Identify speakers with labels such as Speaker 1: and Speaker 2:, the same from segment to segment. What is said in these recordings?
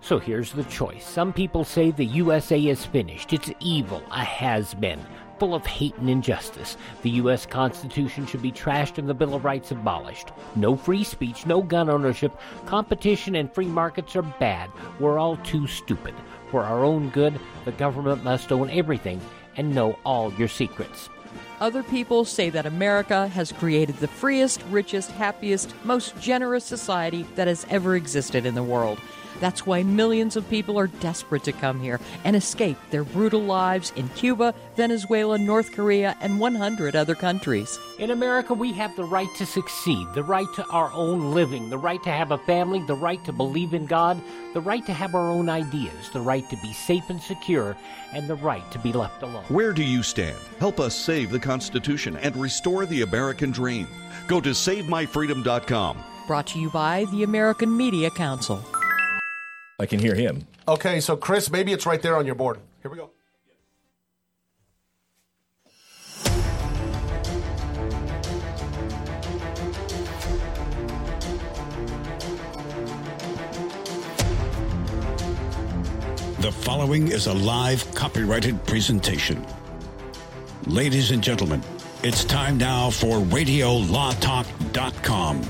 Speaker 1: So here's the choice. Some people say the USA is finished. It's evil, a has been, full of hate and injustice. The U.S. Constitution should be trashed and the Bill of Rights abolished. No free speech, no gun ownership. Competition and free markets are bad. We're all too stupid. For our own good, the government must own everything and know all your secrets.
Speaker 2: Other people say that America has created the freest, richest, happiest, most generous society that has ever existed in the world. That's why millions of people are desperate to come here and escape their brutal lives in Cuba, Venezuela, North Korea, and 100 other countries.
Speaker 1: In America, we have the right to succeed, the right to our own living, the right to have a family, the right to believe in God, the right to have our own ideas, the right to be safe and secure, and the right to be left alone.
Speaker 3: Where do you stand? Help us save the Constitution and restore the American dream. Go to SaveMyFreedom.com.
Speaker 2: Brought to you by the American Media Council.
Speaker 4: I can hear him.
Speaker 5: Okay, so Chris, maybe it's right there on your board. Here we go.
Speaker 6: The following is a live copyrighted presentation. Ladies and gentlemen, it's time now for RadioLawTalk.com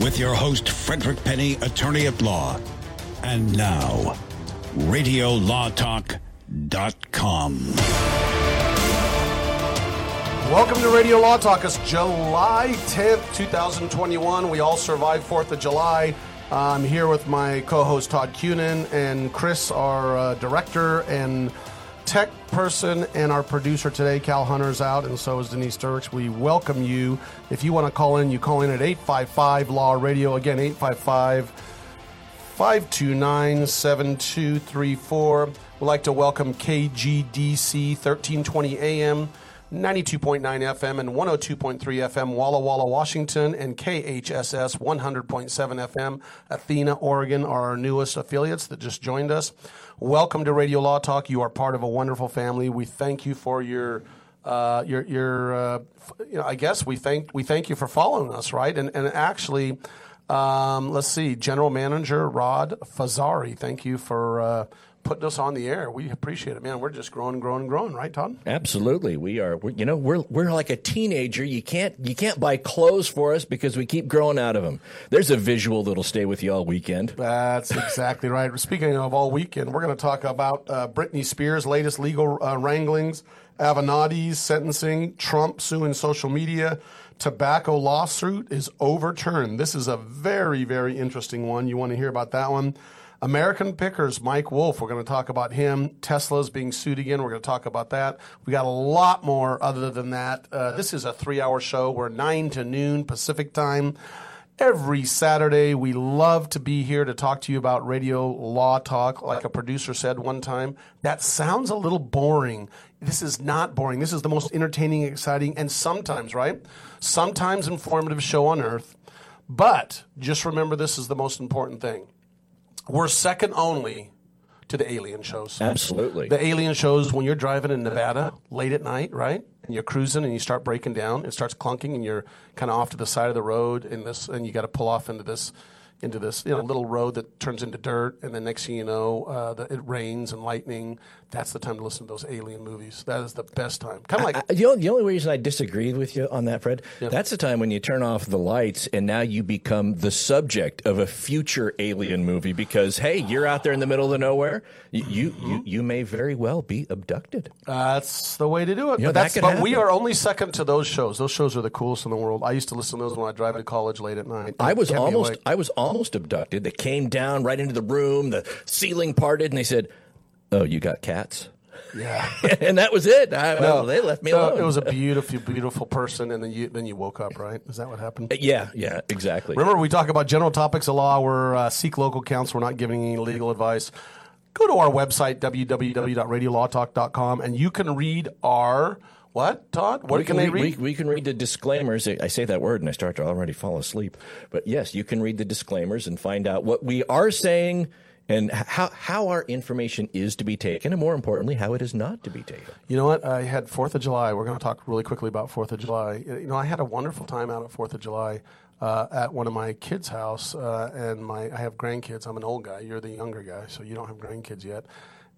Speaker 6: with your host, Frederick Penny, attorney at law. And now, RadioLawTalk.com.
Speaker 5: Welcome to Radio Law Talk. It's July 10th, 2021. We all survived 4th of July. I'm here with my co host Todd Cunin and Chris, our uh, director and tech person, and our producer today, Cal Hunter's out, and so is Denise Dirks. We welcome you. If you want to call in, you call in at 855 Law Radio. Again, 855 529 7234. We'd like to welcome KGDC 1320 AM. 92.9 FM and 102.3 FM, Walla Walla, Washington, and KHSS 100.7 FM, Athena, Oregon, are our newest affiliates that just joined us. Welcome to Radio Law Talk. You are part of a wonderful family. We thank you for your. Uh, your, uh, you know, I guess we thank we thank you for following us, right? And and actually, um, let's see, General Manager Rod Fazari, thank you for uh, putting us on the air. We appreciate it, man. We're just growing growing growing, right, Todd?
Speaker 4: Absolutely, we are. You know, we're we're like a teenager. You can't you can't buy clothes for us because we keep growing out of them. There's a visual that'll stay with you all weekend.
Speaker 5: That's exactly right. Speaking of all weekend, we're going to talk about uh, Britney Spears' latest legal uh, wranglings, Avenatti's sentencing, Trump suing social media. Tobacco lawsuit is overturned. This is a very, very interesting one. You want to hear about that one? American Pickers, Mike Wolfe, we're going to talk about him. Tesla's being sued again. We're going to talk about that. We got a lot more other than that. Uh, this is a three hour show. We're 9 to noon Pacific time. Every Saturday, we love to be here to talk to you about radio law talk. Like a producer said one time, that sounds a little boring. This is not boring. This is the most entertaining, exciting, and sometimes, right? Sometimes informative show on earth. But just remember this is the most important thing we're second only to the alien shows.
Speaker 4: Absolutely.
Speaker 5: The alien shows when you're driving in Nevada late at night, right? And you're cruising and you start breaking down, it starts clunking and you're kind of off to the side of the road in this and you got to pull off into this into this you know little road that turns into dirt and then next thing you know uh, the, it rains and lightning that's the time to listen to those alien movies that is the best time kind of like
Speaker 4: I, the, only, the only reason I disagreed with you on that, Fred, yeah. that's the time when you turn off the lights and now you become the subject of a future alien movie because hey, you're out there in the middle of the nowhere. You you, mm-hmm. you, you, may very well be abducted.
Speaker 5: That's the way to do it. You know, but, but we are only second to those shows. Those shows are the coolest in the world. I used to listen to those when I drive to college late at night.
Speaker 4: I was almost I was almost abducted. They came down right into the room. The ceiling parted, and they said, "Oh, you got cats."
Speaker 5: Yeah,
Speaker 4: and that was it. I, no, well, they left me alone.
Speaker 5: It was a beautiful, beautiful person, and then you then you woke up, right? Is that what happened?
Speaker 4: Yeah, yeah, exactly.
Speaker 5: Remember, we talk about general topics of law. We're uh, seek local counsel. We're not giving any legal advice. Go to our website www.radiolawtalk.com, and you can read our what, Todd? What we can, can they read?
Speaker 4: We, we, can read the disclaimers. I say that word and I start to already fall asleep. But yes, you can read the disclaimers and find out what we are saying and how, how our information is to be taken, and more importantly, how it is not to be taken.
Speaker 5: You know what? I had Fourth of July. We're going to talk really quickly about Fourth of July. You know, I had a wonderful time out at Fourth of July. uh, at one of my kids' house, uh, and my I have grandkids. I'm an old guy. You're the younger guy, so you don't have grandkids yet.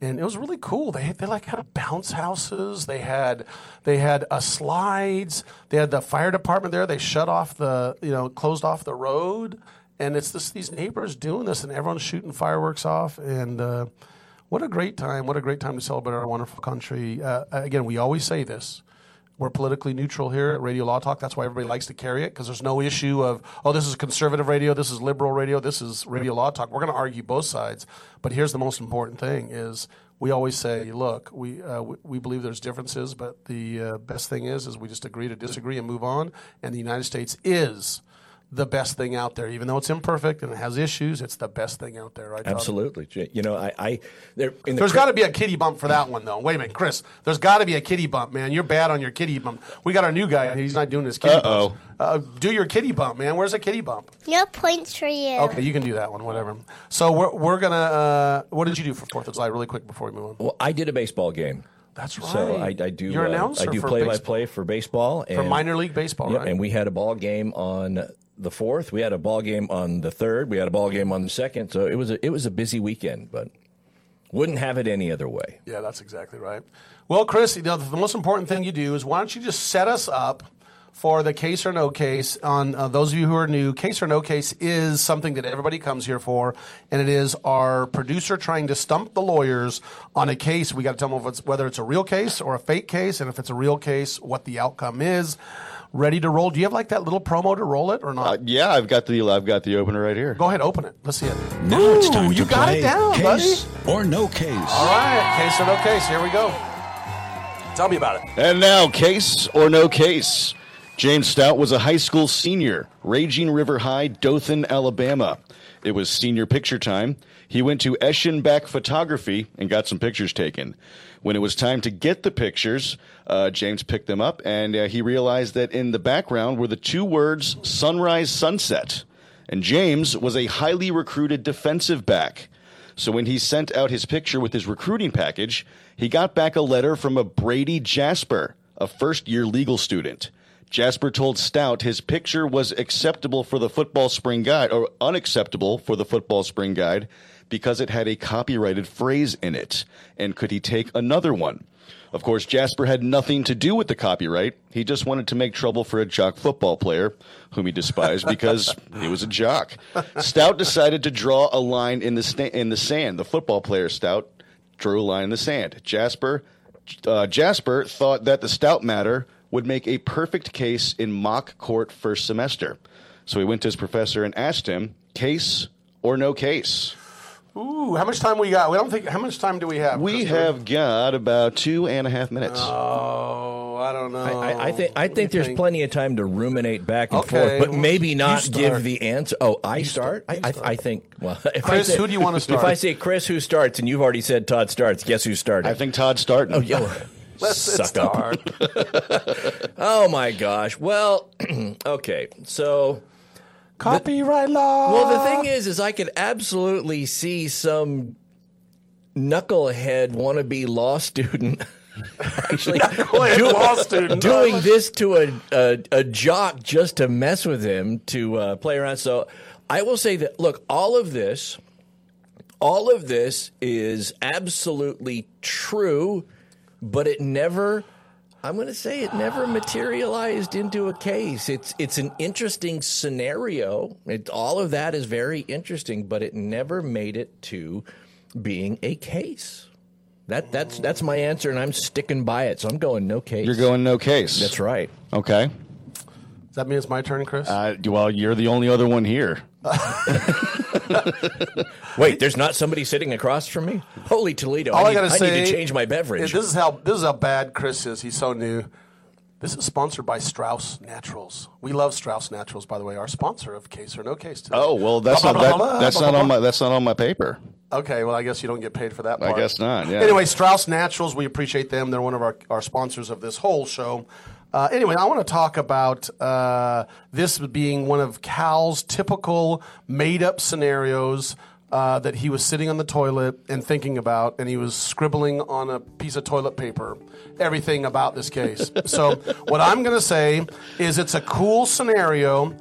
Speaker 5: And it was really cool. They they like had bounce houses. They had they had uh, slides. They had the fire department there. They shut off the you know closed off the road. And it's this, these neighbors doing this, and everyone's shooting fireworks off. And uh, what a great time! What a great time to celebrate our wonderful country. Uh, again, we always say this we're politically neutral here at Radio Law Talk. That's why everybody likes to carry it because there's no issue of, oh, this is conservative radio, this is liberal radio, this is Radio Law Talk. We're going to argue both sides. But here's the most important thing is we always say, look, we, uh, we, we, believe there's differences, but the uh, best thing is, is we just agree to disagree and move on. And the United States is the best thing out there, even though it's imperfect and it has issues. It's the best thing out there, right?
Speaker 4: Absolutely. You know, I, I there,
Speaker 5: the there's got to be a kitty bump for that one, though. Wait a minute, Chris. There's got to be a kitty bump, man. You're bad on your kitty bump. We got our new guy. He's not doing his kitty bump. Uh, do your kitty bump, man. Where's a kitty bump?
Speaker 7: No points for you.
Speaker 5: Okay, you can do that one. Whatever. So we're we're gonna. Uh, what did you do for Fourth of July, really quick, before we move on?
Speaker 4: Well, I did a baseball game.
Speaker 5: That's right.
Speaker 4: So I, I do.
Speaker 5: You're uh,
Speaker 4: I do play by play for baseball
Speaker 5: and, for minor league baseball,
Speaker 4: yeah,
Speaker 5: right?
Speaker 4: And we had a ball game on the fourth. We had a ball game on the third. We had a ball game on the second. So it was a, it was a busy weekend, but wouldn't have it any other way.
Speaker 5: Yeah, that's exactly right. Well, Chris, you know, the most important thing you do is why don't you just set us up for the case or no case. On uh, those of you who are new, case or no case is something that everybody comes here for, and it is our producer trying to stump the lawyers on a case. We got to tell them it's, whether it's a real case or a fake case, and if it's a real case, what the outcome is ready to roll. Do you have like that little promo to roll it or not?
Speaker 8: Uh, yeah, I've got the I've got the opener right here.
Speaker 5: Go ahead, open it. Let's see it.
Speaker 6: Now Ooh, it's time
Speaker 5: you
Speaker 6: to
Speaker 5: got it down,
Speaker 6: case
Speaker 5: buddy.
Speaker 6: or no case.
Speaker 5: All right, case or no case. Here we go. Tell me about it.
Speaker 8: And now, case or no case. James Stout was a high school senior, Raging River High, Dothan, Alabama. It was senior picture time. He went to Eschenbach Photography and got some pictures taken. When it was time to get the pictures, uh, James picked them up and uh, he realized that in the background were the two words sunrise, sunset. And James was a highly recruited defensive back. So when he sent out his picture with his recruiting package, he got back a letter from a Brady Jasper, a first year legal student. Jasper told Stout his picture was acceptable for the football spring guide or unacceptable for the football spring guide because it had a copyrighted phrase in it. And could he take another one? Of course, Jasper had nothing to do with the copyright. He just wanted to make trouble for a jock football player, whom he despised because he was a jock. Stout decided to draw a line in the sta- in the sand. The football player Stout drew a line in the sand. Jasper uh, Jasper thought that the Stout matter would make a perfect case in mock court first semester. So he went to his professor and asked him, "Case or no case?"
Speaker 5: Ooh, how much time we got? We don't think. How much time do we have?
Speaker 8: We have got about two and a half minutes.
Speaker 5: Oh, I don't know.
Speaker 4: I, I, I think I think there's
Speaker 5: think?
Speaker 4: plenty of time to ruminate back and
Speaker 5: Okay,
Speaker 4: forth, but
Speaker 5: well,
Speaker 4: maybe not give the answer. Oh, I start.
Speaker 5: start.
Speaker 4: I, I,
Speaker 5: start.
Speaker 4: I think. Well, if
Speaker 5: Chris,
Speaker 4: I say,
Speaker 5: who do you wanna start?
Speaker 4: If I say Chris, who starts, and you've already said Todd starts, guess who started?
Speaker 8: I think Todd starting.
Speaker 4: Oh, yeah.
Speaker 5: Let's
Speaker 4: Suck up.
Speaker 5: start.
Speaker 4: Oh my gosh. Well, okay. So
Speaker 5: Copyright law.
Speaker 4: Well, the thing is, is I could absolutely see some knucklehead wannabe law student actually do-
Speaker 5: law student.
Speaker 4: doing this to a, a a jock just to mess with him to uh, play around. So I will say that look, all of this, all of this is absolutely true, but it never. I'm going to say it never materialized into a case. It's it's an interesting scenario. It, all of that is very interesting, but it never made it to being a case. That that's that's my answer, and I'm sticking by it. So I'm going no case.
Speaker 8: You're going no case.
Speaker 4: That's right.
Speaker 8: Okay.
Speaker 5: Does that mean it's my turn, Chris?
Speaker 8: Uh, well, you're the only other one here.
Speaker 4: Wait, there's not somebody sitting across from me. Holy Toledo!
Speaker 5: All
Speaker 4: I,
Speaker 5: I,
Speaker 4: need,
Speaker 5: gotta
Speaker 4: I
Speaker 5: say,
Speaker 4: need to change my beverage.
Speaker 5: Yeah, This is how this is how bad Chris is. He's so new. This is sponsored by Strauss Naturals. We love Strauss Naturals, by the way, our sponsor of Case or No Case today.
Speaker 8: Oh well, that's not that, that's not on my that's not on my paper.
Speaker 5: Okay, well, I guess you don't get paid for that
Speaker 8: I guess not, yeah.
Speaker 5: Anyway, Strauss Naturals, we appreciate them. They're one of our, our sponsors of this whole show. Uh, anyway, I want to talk about uh, this being one of Cal's typical made up scenarios uh, that he was sitting on the toilet and thinking about, and he was scribbling on a piece of toilet paper everything about this case. so, what I'm going to say is it's a cool scenario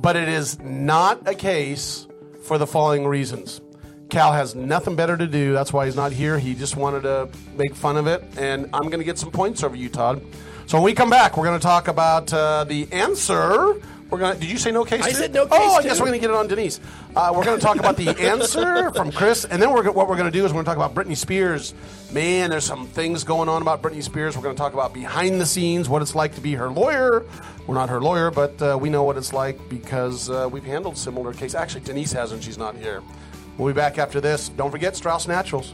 Speaker 5: but it is not a case for the following reasons. Cal has nothing better to do. That's why he's not here. He just wanted to make fun of it, and I'm going to get some points over you, Todd. So when we come back, we're going to talk about uh, the answer. We're going. Did you say no case?
Speaker 4: I
Speaker 5: too?
Speaker 4: said no case,
Speaker 5: Oh, I guess we're going to get it on Denise. Uh, we're going to talk about the answer from Chris, and then we're what we're going to do is we're going to talk about Britney Spears. Man, there's some things going on about Britney Spears. We're going to talk about behind the scenes, what it's like to be her lawyer. We're not her lawyer, but uh, we know what it's like because uh, we've handled similar cases. Actually, Denise hasn't. She's not here. We'll be back after this. Don't forget Strauss Naturals.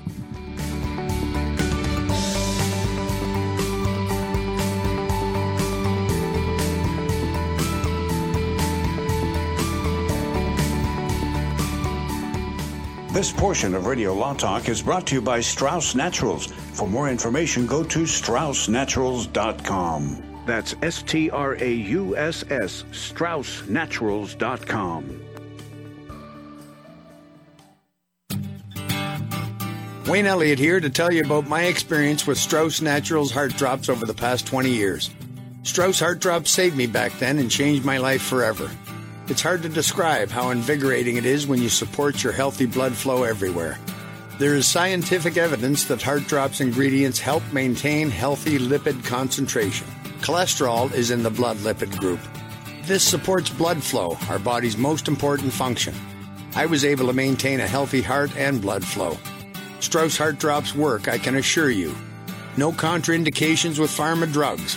Speaker 6: This portion of Radio Law Talk is brought to you by Strauss Naturals. For more information, go to straussnaturals.com. That's S T R A U S S, straussnaturals.com.
Speaker 7: Wayne Elliott here to tell you about my experience with Strauss Naturals Heart Drops over the past 20 years. Strauss Heart Drops saved me back then and changed my life forever. It's hard to describe how invigorating it is when you support your healthy blood flow everywhere. There is scientific evidence that Heart Drops ingredients help maintain healthy lipid concentration. Cholesterol is in the blood lipid group. This supports blood flow, our body's most important function. I was able to maintain a healthy heart and blood flow. Strauss Heart Drops work, I can assure you. No contraindications with pharma drugs.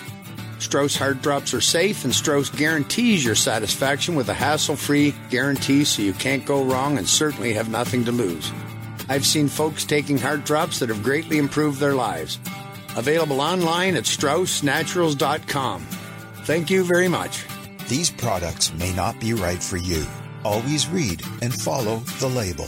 Speaker 7: Strauss Heart Drops are safe, and Strauss guarantees your satisfaction with a hassle free guarantee so you can't go wrong and certainly have nothing to lose. I've seen folks taking heart drops that have greatly improved their lives. Available online at straussnaturals.com. Thank you very much.
Speaker 9: These products may not be right for you. Always read and follow the label.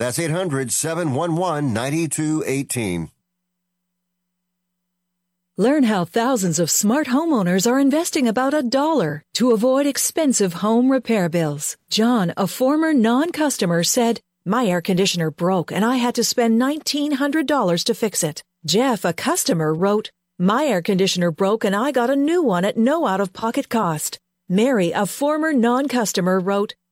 Speaker 10: That's 800 711 9218.
Speaker 11: Learn how thousands of smart homeowners are investing about a dollar to avoid expensive home repair bills. John, a former non-customer, said, My air conditioner broke and I had to spend $1,900 to fix it. Jeff, a customer, wrote, My air conditioner broke and I got a new one at no out-of-pocket cost. Mary, a former non-customer, wrote,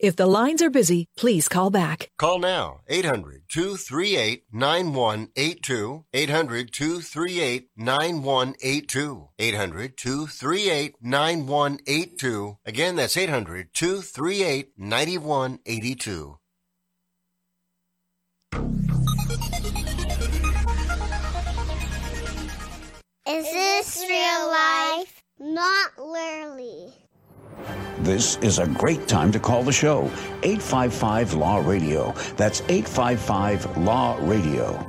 Speaker 11: If the lines are busy, please call back.
Speaker 12: Call now 800 238 9182. 800 238 9182. 800 238 9182. Again, that's 800 238 9182.
Speaker 13: Is this real life? Not literally.
Speaker 6: This is a great time to call the show. 855 Law Radio. That's 855 Law Radio.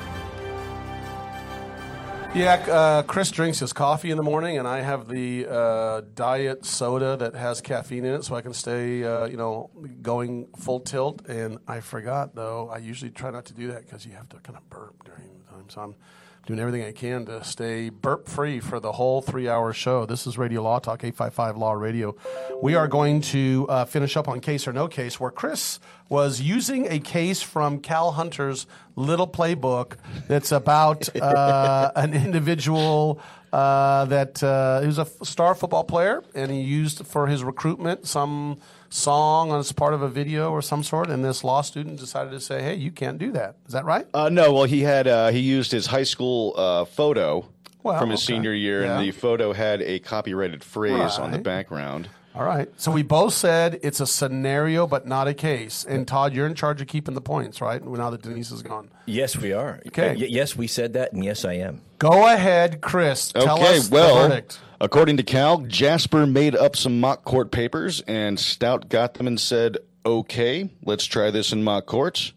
Speaker 5: Yeah, uh, Chris drinks his coffee in the morning, and I have the uh, diet soda that has caffeine in it, so I can stay, uh, you know, going full tilt. And I forgot though. I usually try not to do that because you have to kind of burp during the time. So I'm doing everything I can to stay burp free for the whole three hour show. This is Radio Law Talk, 855 Law Radio. We are going to uh, finish up on Case or No Case, where Chris was using a case from Cal Hunter's little playbook that's about uh, an individual. Uh, that uh, he was a star football player, and he used for his recruitment some song on as part of a video or some sort. And this law student decided to say, "Hey, you can't do that." Is that right?
Speaker 8: Uh, no, well, he had uh, he used his high school uh, photo
Speaker 5: Well,
Speaker 8: from his
Speaker 5: okay.
Speaker 8: senior year,
Speaker 5: Yeah.
Speaker 8: and the photo had a copyrighted phrase on the background.
Speaker 5: All right. So we both said it's a scenario, but not a case. And Todd, you're in charge of keeping the points, right? Now that Denise is gone.
Speaker 4: Yes, we are.
Speaker 5: Okay.
Speaker 4: Y- yes, we said that, and yes, I am.
Speaker 5: Go ahead, Chris. Tell
Speaker 8: okay,
Speaker 5: us
Speaker 8: well,
Speaker 5: the verdict.
Speaker 8: according to Cal, Jasper made up some mock court papers, and Stout got them and said, "Okay, let's try this in mock court."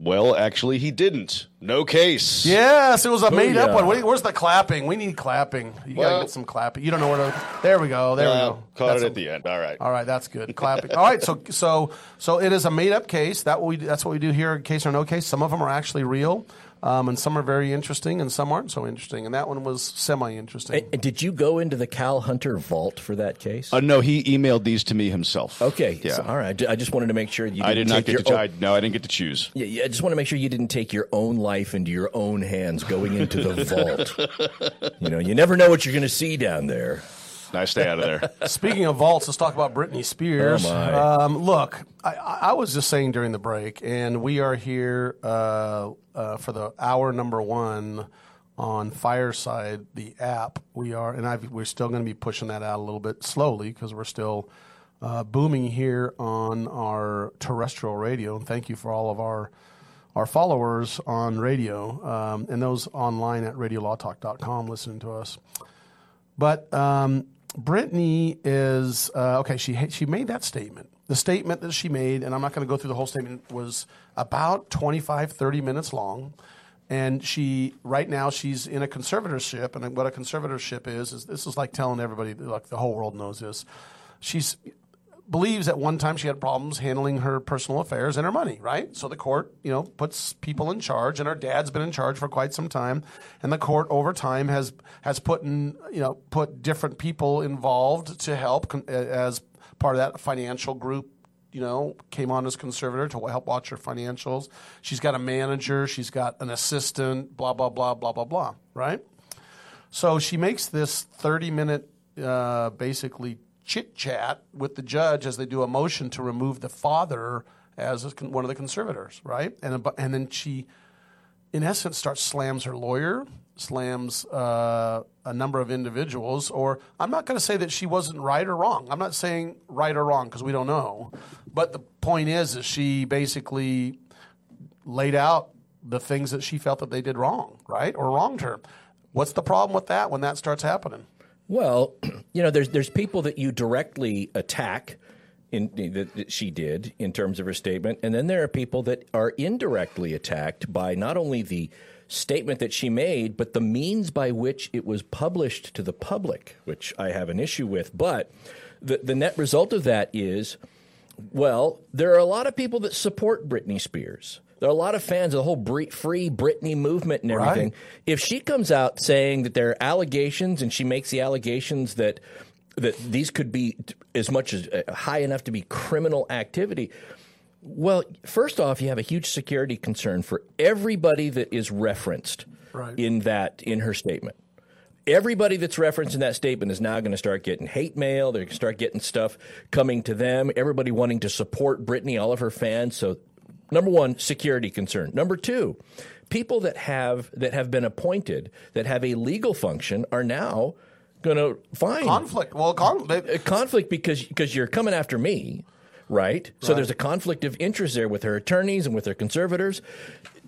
Speaker 8: Well, actually, he didn't. No case.
Speaker 5: Yes, it was a oh, made up
Speaker 8: Booyah.
Speaker 5: one. Wait, Where's the clapping? We need clapping. You gotta get some clapping. You don't know where to. There we go. There we go.
Speaker 8: Caught
Speaker 5: That's
Speaker 8: it
Speaker 5: a-
Speaker 8: at the end. All right.
Speaker 5: All right, that's good. Clapping. All right, so so so it is a made up case. That we that's what we do here, case or no case. Some of them are actually real, um, and some are very interesting, and some aren't so interesting. And that one was semi interesting.
Speaker 4: And did you go into the Cal Hunter vault for that case?
Speaker 8: Uh, no, he emailed these to me himself.
Speaker 4: Okay.
Speaker 8: Yeah.
Speaker 4: so- all right. I just wanted to make sure you. Didn't
Speaker 8: I did not
Speaker 4: take
Speaker 8: get
Speaker 4: your
Speaker 8: to.
Speaker 4: own-
Speaker 8: I, no, I didn't get to choose.
Speaker 4: Yeah, yeah, I just want to make sure you didn't take your own life into your own hands going into the vault. You know, you never know what you're going to see down there.
Speaker 8: I stay out of there.
Speaker 5: Speaking of vaults, let's talk about Britney Spears.
Speaker 4: Oh.
Speaker 5: Um, look, I, I I was just saying during the break, and we are here uh, uh, for the hour number one on Fireside, the app. We are, and I've, we're still going to be pushing that out a little bit slowly because we're still uh, booming here on our terrestrial radio. And thank you for all of our our followers on radio um, and those online at radiolawtalk.com listening to us. But um, Britney is uh, okay. She she made that statement. The statement that she made, and I'm not going to go through the whole statement, was about 25, 30 minutes long. And she right now she's in a conservatorship, and what a conservatorship is is this is like telling everybody, like the whole world knows this. She's believes at one time she had problems handling her personal affairs and her money, right? So the court, you know, puts people in charge, and her dad's been in charge for quite some time, and the court over time has has put in, you know, put different people involved to help as part of that financial group. You know, came on as conservator to help watch her financials. She's got a manager, she's got an assistant, blah blah blah blah blah blah, right? So she makes this 30 minute, uh, basically chit chat with the judge as they do a motion to remove the father as one of the conservators, right? And and then she, in essence, starts slams her lawyer, slams uh, a number of individuals. Or I'm not going to say that she wasn't right or wrong. I'm not saying right or wrong because we don't know. But the point is, is she basically laid out the things that she felt that they did wrong, right, or wronged her. What's the problem with that when that starts happening?
Speaker 4: Well, you know, there's there's people that you directly attack. In, that, that she did in terms of her statement, and then there are people that are indirectly attacked by not only the statement that she made, but the means by which it was published to the public, which I have an issue with. But the the net result of that is, well, there are a lot of people that support Britney Spears. There are a lot of fans of the whole Brit- free Britney movement and everything.
Speaker 5: Right.
Speaker 4: If she comes out saying that there are allegations and she makes the allegations that that these could be as much as uh, high enough to be criminal activity, well, first off, you have a huge security concern for everybody that is referenced
Speaker 5: Right.
Speaker 4: in that in her statement. everybody that's referenced in that statement is now going to start getting hate mail. They're going to start getting stuff coming to them. Everybody wanting to support Britney, all of her fans. So, number one, security concern. Number two, people that have that have been appointed that have a legal function are now going to find
Speaker 5: conflict. Well, con-
Speaker 4: a conflict because because you're coming after me. Right? So there's a conflict of interest there with her attorneys and with her conservators.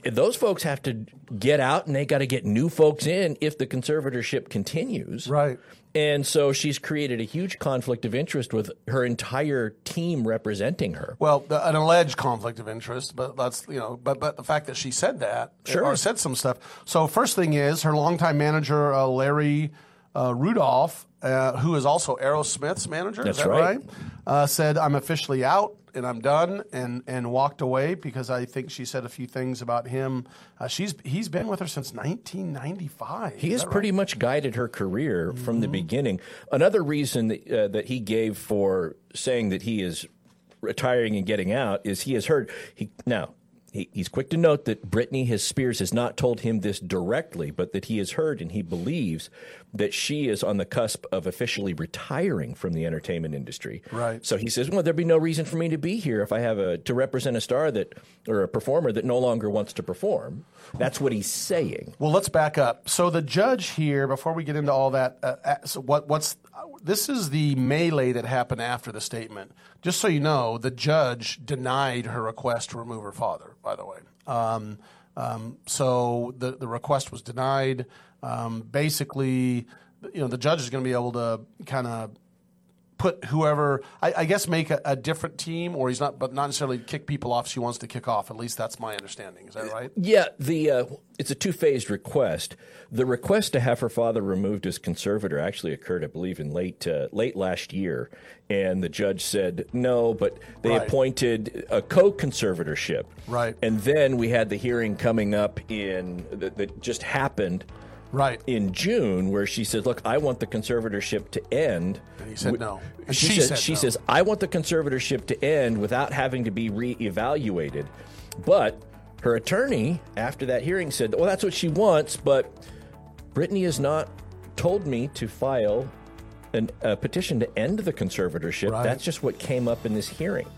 Speaker 4: Those folks have to get out and they got to get new folks in if the conservatorship continues.
Speaker 5: Right.
Speaker 4: And so she's created a huge conflict of interest with her entire team representing her.
Speaker 5: Well, the, an alleged conflict of interest, but that's you know, but but the fact that she said that
Speaker 4: Sure.
Speaker 5: or said some stuff. So first thing is her longtime manager uh, Larry uh, Rudolph, uh, who is also Aerosmith's manager.
Speaker 4: That's
Speaker 5: is that
Speaker 4: right.
Speaker 5: right? Uh, said I'm officially out and I'm done, and and walked away because I think she said a few things about him. Uh, she's he's been with her since 1995.
Speaker 4: He has
Speaker 5: that
Speaker 4: pretty
Speaker 5: right?
Speaker 4: much guided her career from the beginning. Another reason that, uh, that he gave for saying that he is retiring and getting out is he has heard he now he, he's quick to note that Britney his Spears has not told him this directly, but that he has heard and he believes that she is on the cusp of officially retiring from the entertainment industry.
Speaker 5: Right.
Speaker 4: So he says, "Well, there'd be no reason for me to be here if I have a to represent a star that or a performer that no longer wants to perform." That's what he's saying.
Speaker 5: Well, let's back up. So the judge here, before we get into all that, uh, uh, so what, what's this is the melee that happened after the statement. Just so you know, the judge denied her request to remove her father. By the way, um, um, so the the request was denied. Um, basically, you know, the judge is going to be able to kind of put whoever I, I guess make a, a different team, or he's not, but not necessarily kick people off. She wants to kick off. At least that's my understanding. Is that right?
Speaker 4: Yeah, the uh, it's a two phased request. The request to have her father removed as conservator actually occurred, I believe, in late uh, late last year, and the judge said no, but they
Speaker 5: Right.
Speaker 4: appointed a co conservatorship.
Speaker 5: Right.
Speaker 4: and then we had the hearing coming up in that, that just happened.
Speaker 5: Right.
Speaker 4: In June, where she said, Look, I want the conservatorship to end.
Speaker 5: And he said no. And
Speaker 4: She,
Speaker 5: she
Speaker 4: says,
Speaker 5: said
Speaker 4: she
Speaker 5: no.
Speaker 4: says, I want the conservatorship to end without having to be reevaluated. But her attorney, after that hearing, said, Well, that's what she wants, but Britney has not told me to file an, a petition to end the conservatorship.
Speaker 5: Right.
Speaker 4: That's just what came up in this hearing.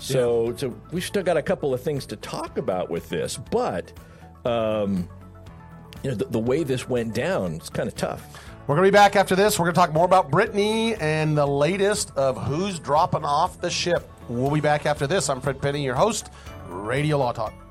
Speaker 4: So, so we've still got a couple of things to talk about with this, but um, you know, the, the way this went down, it's kind of tough.
Speaker 5: We're going to be back after this. We're going to talk more about Britney and the latest of who's dropping off the ship. We'll be back after this. I'm Fred Penny, your host, Radio Law Talk.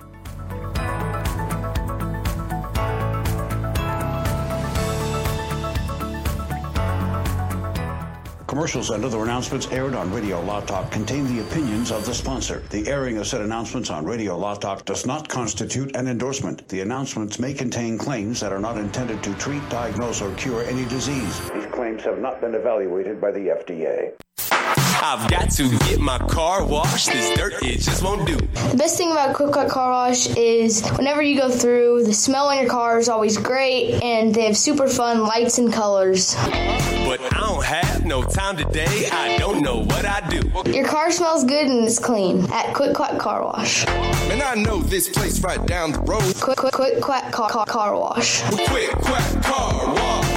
Speaker 6: Commercials and other announcements aired on Radio Law Talk contain the opinions of the sponsor. The airing of said announcements on Radio Law Talk does not constitute an endorsement. The announcements may contain claims that are not intended to treat, diagnose, or cure any disease. These claims have not been evaluated by the FDA.
Speaker 14: I've got to get my car washed. This dirt, it just won't do.
Speaker 15: The best thing about Quick Cut Car Wash is whenever you go through, the smell in your car is always great, and they have super fun lights and colors.
Speaker 14: But I don't have no time today. I don't know what I do.
Speaker 15: Your car smells good and it's clean at Quick Quack Car Wash.
Speaker 14: Man, I know this place right down the road.
Speaker 15: Quick Quick Quick Quack Car, car, car Wash.
Speaker 14: Quick Quack Car Wash.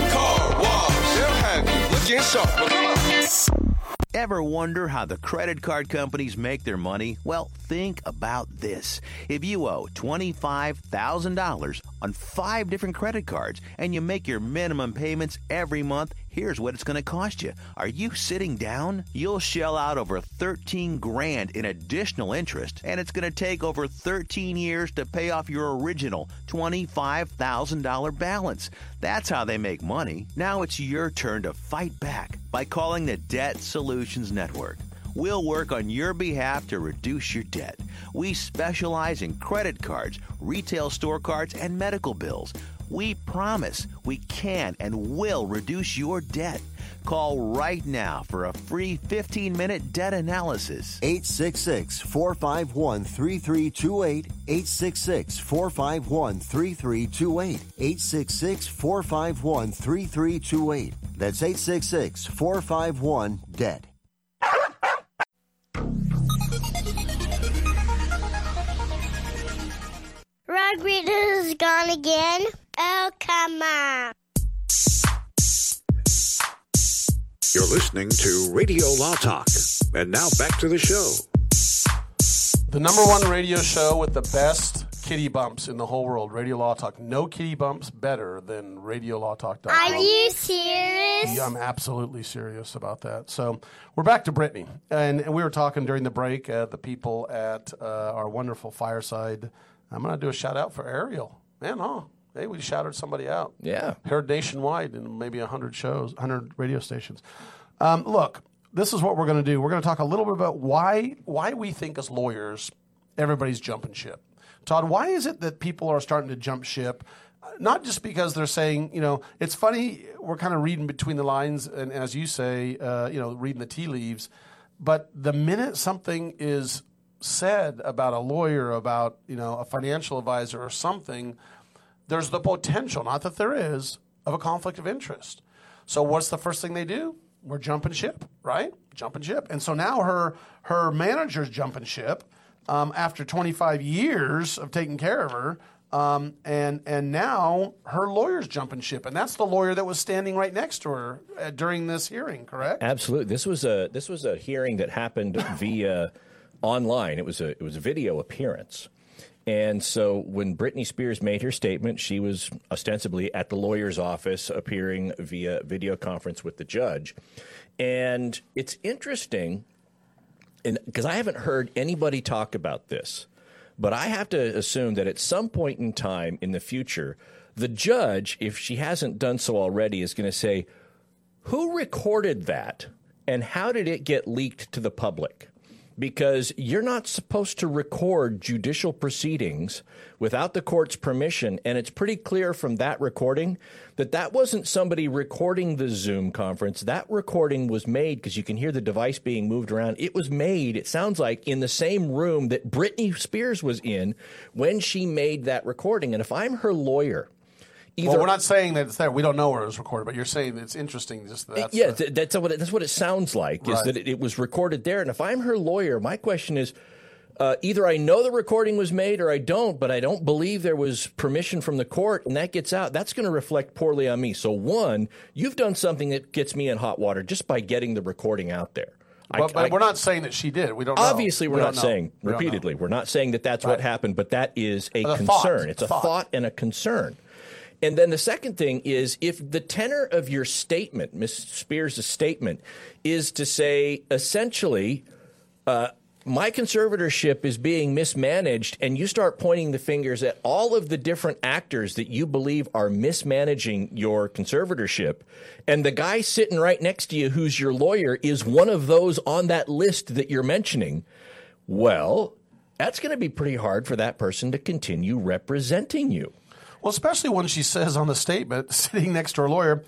Speaker 16: Ever wonder how the credit card companies make their money? Well, think about this. If you owe $25,000 on five different credit cards and you make your minimum payments every month, here's what it's going to cost you. Are you sitting down? You'll shell out over 13 grand in additional interest, and it's going to take over 13 years to pay off your original $25,000 balance. That's how they make money. Now it's your turn to fight back by calling the Debt Solutions Network. We'll work on your behalf to reduce your debt. We specialize in credit cards, retail store cards, and medical bills. We promise we can and will reduce your debt. Call right now for a free 15 minute debt analysis.
Speaker 10: 866 451 3328. 866 451 3328. 866 451 3328. That's 866 451 DEBT.
Speaker 13: Rodriguez is gone again. Oh, come on.
Speaker 17: You're listening to Radio Law Talk. And now back to the show.
Speaker 5: The number one radio show with the best kitty bumps in the whole world, Radio Law Talk. No kitty bumps better than RadioLawTalk.com.
Speaker 13: Are you serious?
Speaker 5: Yeah, I'm absolutely serious about that. So we're back to Britney, and, and we were talking during the break. Uh, the people at uh, our wonderful fireside. I'm going to do a shout out for Ariel. Man, huh? Hey, we shouted somebody out.
Speaker 4: Yeah,
Speaker 5: heard nationwide in maybe hundred shows, hundred radio stations. Um, look, this is what we're going to do. We're going to talk a little bit about why why we think as lawyers everybody's jumping ship. Todd, why is it that people are starting to jump ship? Not just because they're saying, you know, it's funny. We're kind of reading between the lines, and as you say, uh, you know, reading the tea leaves. But the minute something is said about a lawyer, about you know, a financial advisor or something, there's the potential, not that there is, of a conflict of interest. So what's the first thing they do? We're jumping ship, right? Jumping ship. And so now her her manager's jumping ship um, after 25 years of taking care of her. Um, and and now her lawyer's jumping ship, and that's the lawyer that was standing right next to her uh, during this hearing. Correct?
Speaker 4: Absolutely. This was a this was a hearing that happened via online. It was a it was a video appearance. And so when Britney Spears made her statement, she was ostensibly at the lawyer's office appearing via video conference with the judge. And it's interesting because I haven't heard anybody talk about this, but I have to assume that at some point in time in the future, the judge, if she hasn't done so already, is going to say, Who recorded that and how did it get leaked to the public? Because you're not supposed to record judicial proceedings without the court's permission. And it's pretty clear from that recording that that wasn't somebody recording the Zoom conference. That recording was made because you can hear the device being moved around. It was made, it sounds like, in the same room that Britney Spears was in when she made that recording. And if I'm her lawyer,
Speaker 5: Either, well, we're not saying that it's there. We don't know where it was recorded, but you're saying it's interesting. Just that that's
Speaker 4: yeah,
Speaker 5: the,
Speaker 4: that's what it, that's what it sounds like. Is that it, it, was recorded there? And if I'm her lawyer, my question is. Uh, either I know the recording was made or I don't, but I don't believe there was permission from the court, and that gets out. That's going to reflect poorly on me. So, one, you've done something that gets me in hot water just by getting the recording out there.
Speaker 5: But, I, but I, we're not saying that she did. We don't.
Speaker 4: Obviously,
Speaker 5: know.
Speaker 4: we're
Speaker 5: we
Speaker 4: not saying
Speaker 5: we
Speaker 4: repeatedly. We're not saying that that's
Speaker 5: right.
Speaker 4: what happened, but that is a,
Speaker 5: a
Speaker 4: concern.
Speaker 5: Thought.
Speaker 4: It's a
Speaker 5: thought.
Speaker 4: thought and a concern. And then the second thing is if the tenor of your statement, Ms. Spears' statement, is to say essentially, uh, my conservatorship is being mismanaged, and you start pointing the fingers at all of the different actors that you believe are mismanaging your conservatorship, and the guy sitting right next to you who's your lawyer is one of those on that list that you're mentioning, well, that's going to be pretty hard for that person to continue representing you.
Speaker 5: Well, especially when she says on the statement, sitting next to her lawyer,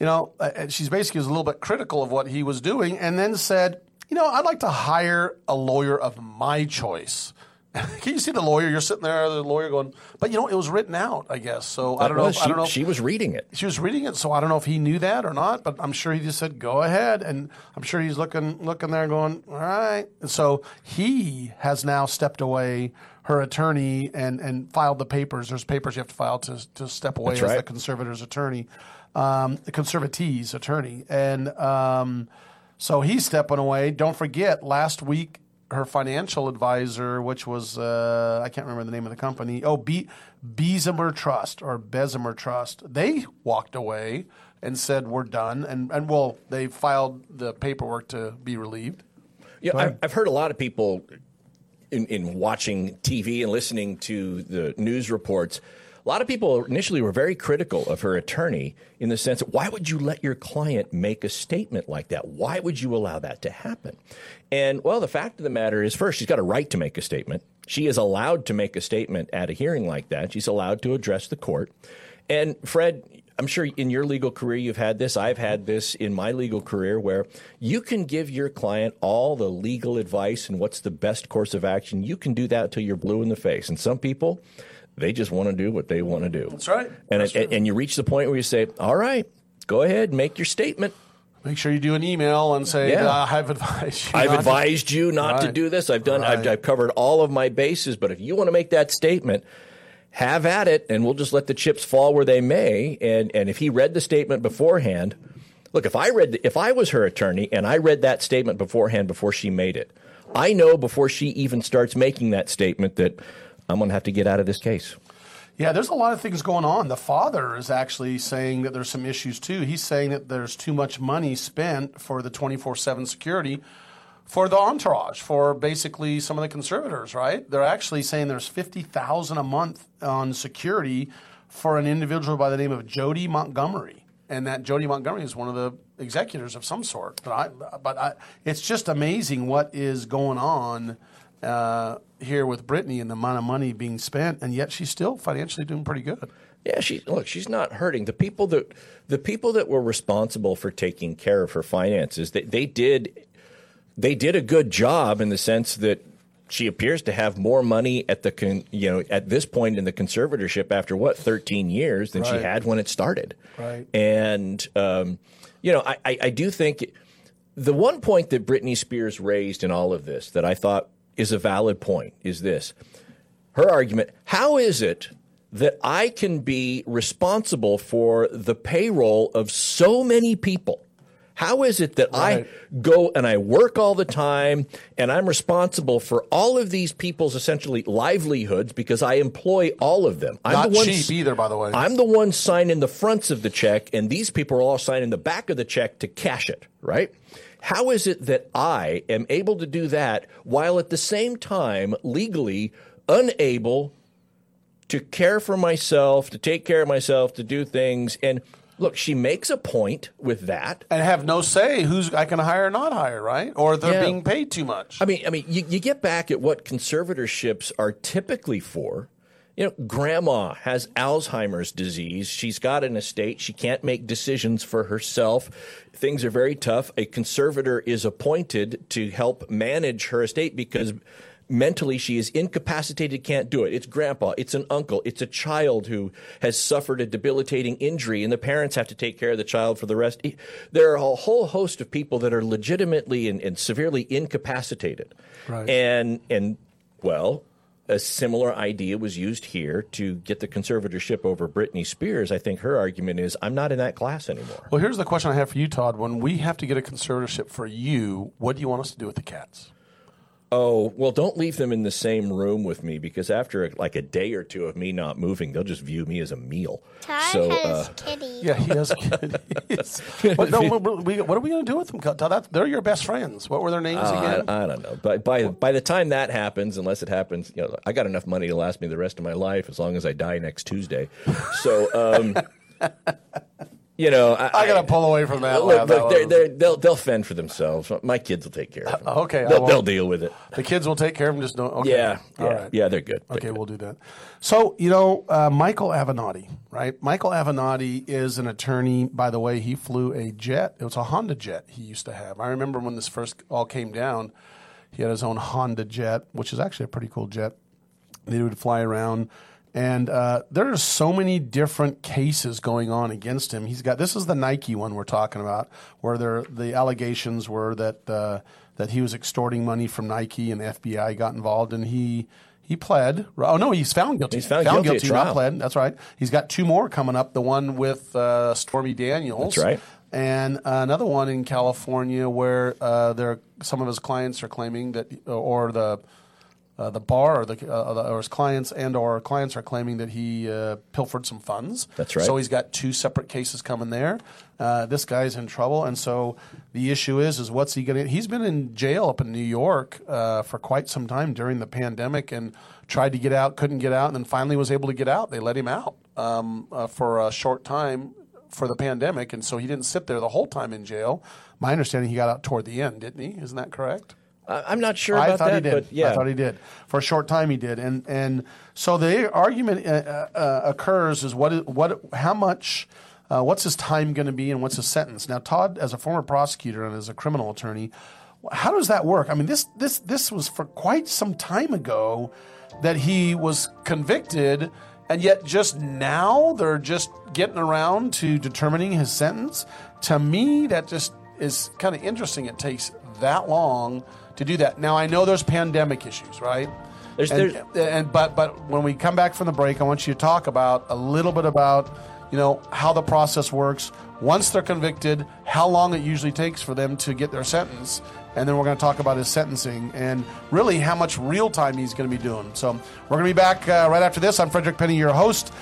Speaker 5: you know, uh, she's basically was a little bit critical of what he was doing, and then said, you know, I'd like to hire a lawyer of my choice. Can you see the lawyer? You're sitting there, the lawyer going, but you know, it was written out, I guess. So I don't know. If,
Speaker 4: she,
Speaker 5: I don't know. If,
Speaker 4: she was reading it.
Speaker 5: She was reading it, so I don't know if he knew that or not. But I'm sure he just said, "Go ahead," and I'm sure he's looking, looking there, going, "All right." And so he has now stepped away. Her attorney and and filed the papers. There's papers you have to file to to step away
Speaker 4: That's
Speaker 5: as
Speaker 4: right.
Speaker 5: the conservator's attorney, um, the conservatee's attorney, and um, so he's stepping away. Don't forget, last week her financial advisor, which was uh, I can't remember the name of the company. Oh, Be- Bessemer Trust or Bessemer Trust. They walked away and said we're done, and and well, they filed the paperwork to be relieved.
Speaker 4: Yeah, I've. I've heard a lot of people in, in watching TV and listening to the news reports. A lot of people initially were very critical of her attorney in the sense why would you let your client make a statement like that? Why would you allow that to happen? And well, the fact of the matter is, first, she's got a right to make a statement. She is allowed to make a statement at a hearing like that. She's allowed to address the court. And Fred, I'm sure in your legal career you've had this. I've had this in my legal career where you can give your client all the legal advice and what's the best course of action. You can do that until you're blue in the face. And some people, they just want to do what they want to do.
Speaker 5: That's right.
Speaker 4: And
Speaker 5: That's
Speaker 4: it, and you reach the point where you say, "All right, go ahead, make your statement."
Speaker 5: Make sure you do an email and say,
Speaker 4: Yeah.
Speaker 5: "I've advised you."
Speaker 4: I've
Speaker 5: not to-"
Speaker 4: advised you not to do this. I've done. I've, I've covered all of my bases. But if you want to make that statement, have at it, and we'll just let the chips fall where they may. And and if he read the statement beforehand, look, if I read, the, if I was her attorney and I read that statement beforehand before she made it, I know before she even starts making that statement that I'm going to have to get out of this case.
Speaker 5: Yeah, there's a lot of things going on. The father is actually saying that there's some issues too. He's saying that there's too much money spent for the 24 7 security for the entourage, for basically some of the conservators, right? They're actually saying there's 50000 a month on security for an individual by the name of Jodi Montgomery. And that Jodi Montgomery is one of the executors of some sort. But, I, but I, it's just amazing what is going on uh, here with Britney and the amount of money being spent, and yet she's still financially doing pretty good.
Speaker 4: Yeah, she look. She's not hurting the people that the people that were responsible for taking care of her finances. They, they did they did a good job in the sense that she appears to have more money at the con, you know at this point in the conservatorship after what 13 years than she had when it started.
Speaker 5: Right.
Speaker 4: And um, you know, I, I, I do think the one point that Britney Spears raised in all of this that I thought is a valid point is this: her argument. How is it that I can be responsible for the payroll of so many people? How is it that
Speaker 5: Right.
Speaker 4: I go and I work all the time and I'm responsible for all of these people's essentially livelihoods because I employ all of them? I'm
Speaker 5: Not
Speaker 4: the one
Speaker 5: cheap either, by the way.
Speaker 4: I'm the one signing the fronts of the check, and these people are all signing the back of the check to cash it, right? How is it that I am able to do that while at the same time legally unable to care for myself, to take care of myself, to do things? And look, she makes a point with that.
Speaker 5: and have no say who's I can hire or not hire, right? Or they're
Speaker 4: Yeah.
Speaker 5: being paid too much.
Speaker 4: I mean, I mean, you, you get back at what conservatorships are typically for. You know, grandma has Alzheimer's disease. She's got an estate. She can't make decisions for herself. Things are very tough. A conservator is appointed to help manage her estate because mentally she is incapacitated, can't do it. It's grandpa, it's an uncle, it's a child who has suffered a debilitating injury, and the parents have to take care of the child for the rest. There are a whole host of people that are legitimately and, and severely incapacitated.
Speaker 5: Right.
Speaker 4: And and well, a similar idea was used here to get the conservatorship over Britney Spears. I think her argument is I'm not in that class anymore.
Speaker 5: Well, here's the question I have for you, Todd. When we have to get a conservatorship for you, what do you want us to do with the cats?
Speaker 4: Oh, well, don't leave them in the same room with me because after like a day or two of me not moving, they'll just view me as a meal.
Speaker 13: Todd
Speaker 4: so,
Speaker 13: has
Speaker 4: uh,
Speaker 13: kitties.
Speaker 5: Yeah, he has kitties. what, no, what, we- what are we going to do with them? Todd? That, they're your best friends. What were their names
Speaker 4: Uh,
Speaker 5: again?
Speaker 4: I, I don't know. But by by the time that happens, unless it happens, you know, I got enough money to last me the rest of my life as long as I die next Tuesday. So, um, you know, I,
Speaker 5: I got to pull away from that.
Speaker 4: Look, look, they're,
Speaker 5: was-
Speaker 4: they're, they'll they'll fend for themselves. My kids will take care of them.
Speaker 5: okay,
Speaker 4: they'll, they'll deal with it.
Speaker 5: The kids will take care of them. Just don't. Okay.
Speaker 4: Yeah,
Speaker 5: All
Speaker 4: yeah,
Speaker 5: right.
Speaker 4: yeah. They're good. They're
Speaker 5: Okay,
Speaker 4: good.
Speaker 5: we'll do that. So, you know, uh, Michael Avenatti, right? Michael Avenatti is an attorney. By the way, he flew a jet. It was a Honda jet he used to have. I remember when this first all came down, he had his own Honda jet, which is actually a pretty cool jet. They would fly around. And uh, there are so many different cases going on against him. He's got this is the Nike one we're talking about, where there the allegations were that uh, that he was extorting money from Nike, and the FBI got involved, and he he pled. Oh no, he's found guilty.
Speaker 4: He's found guilty at
Speaker 5: not pled. That's right. He's got two more coming up. The one with uh, Stormy Daniels.
Speaker 4: That's right.
Speaker 5: And another one in California where uh, there some of his clients are claiming that, or the uh, the bar or, the, uh, or his clients and or clients are claiming that he uh, pilfered some funds.
Speaker 4: That's right.
Speaker 5: So he's got two separate cases coming there. Uh, this guy's in trouble, and so the issue is, is what's he going to? He's been in jail up in New York uh, for quite some time during the pandemic, and tried to get out, couldn't get out, and then finally was able to get out. They let him out um, uh, for a short time for the pandemic, and so he didn't sit there the whole time in jail. My understanding, he got out toward the end, didn't he? Isn't that correct?
Speaker 4: I'm not sure
Speaker 5: I thought
Speaker 4: that,
Speaker 5: he did.
Speaker 4: but yeah.
Speaker 5: I thought he did. For a short time, he did. And and so the argument uh, uh, occurs is what is, what how much. Uh, what's his time going to be, and what's his sentence? Now, Todd, as a former prosecutor and as a criminal attorney, how does that work? I mean, this this this was for quite some time ago that he was convicted, and yet just now they're just getting around to determining his sentence. To me, that just is kind of interesting. It takes that long to do that. Now, I know there's pandemic issues, right?
Speaker 4: There's-
Speaker 5: and,
Speaker 4: there's-
Speaker 5: and but but when we come back from the break, I want you to talk about a little bit about you know how the process works once they're convicted, how long it usually takes for them to get their sentence, and then we're going to talk about his sentencing and really how much real time he's going to be doing. So we're going to be back uh, right after this. I'm Frederick Penney, your host.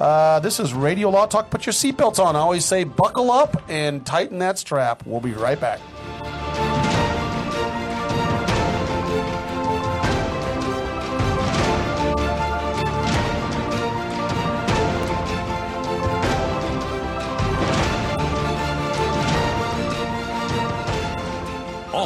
Speaker 5: Uh, this is Radio Law Talk. Put your seatbelts on. I always say buckle up and tighten that strap. We'll be right back.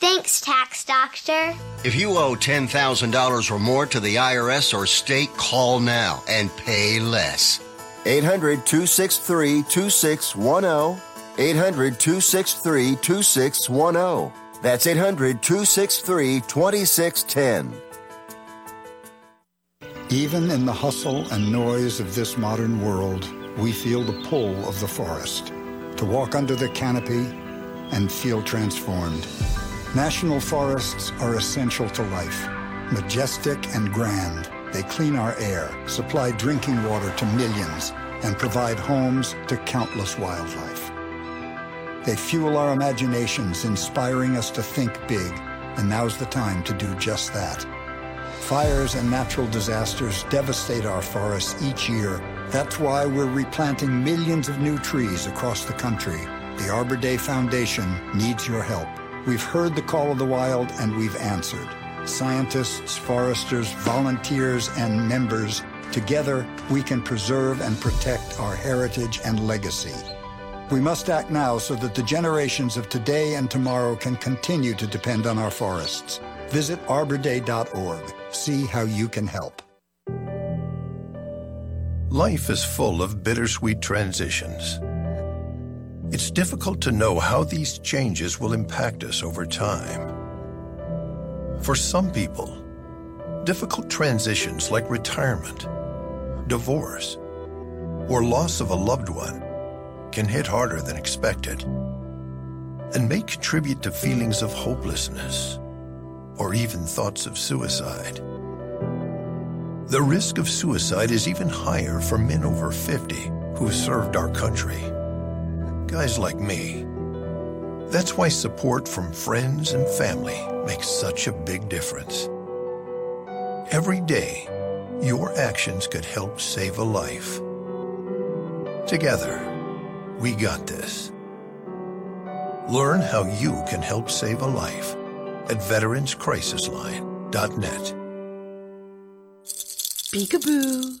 Speaker 18: Thanks, Tax Doctor.
Speaker 12: If you owe $10,000 or more to the IRS or state, call now and pay less.
Speaker 19: 800 263 2610. 800 263 2610. That's 800 263 2610.
Speaker 20: Even in the hustle and noise of this modern world, we feel the pull of the forest. To walk under the canopy and feel transformed. National forests are essential to life. Majestic and grand, they clean our air, supply drinking water to millions, and provide homes to countless wildlife. They fuel our imaginations, inspiring us to think big, and now's the time to do just that. Fires and natural disasters devastate our forests each year. That's why we're replanting millions of new trees across the country. The Arbor Day Foundation needs your help. We've heard the call of the wild and we've answered. Scientists, foresters, volunteers, and members, together we can preserve and protect our heritage and legacy. We must act now so that the generations of today and tomorrow can continue to depend on our forests. Visit arborday.org. See how you can help.
Speaker 21: Life is full of bittersweet transitions. It's difficult to know how these changes will impact us over time. For some people, difficult transitions like retirement, divorce, or loss of a loved one can hit harder than expected and may contribute to feelings of hopelessness or even thoughts of suicide. The risk of suicide is even higher for men over 50 who have served our country. Guys like me. That's why support from friends and family makes such a big difference. Every day, your actions could help save a life. Together, we got this. Learn how you can help save a life at veteranscrisisline.net.
Speaker 22: Peekaboo.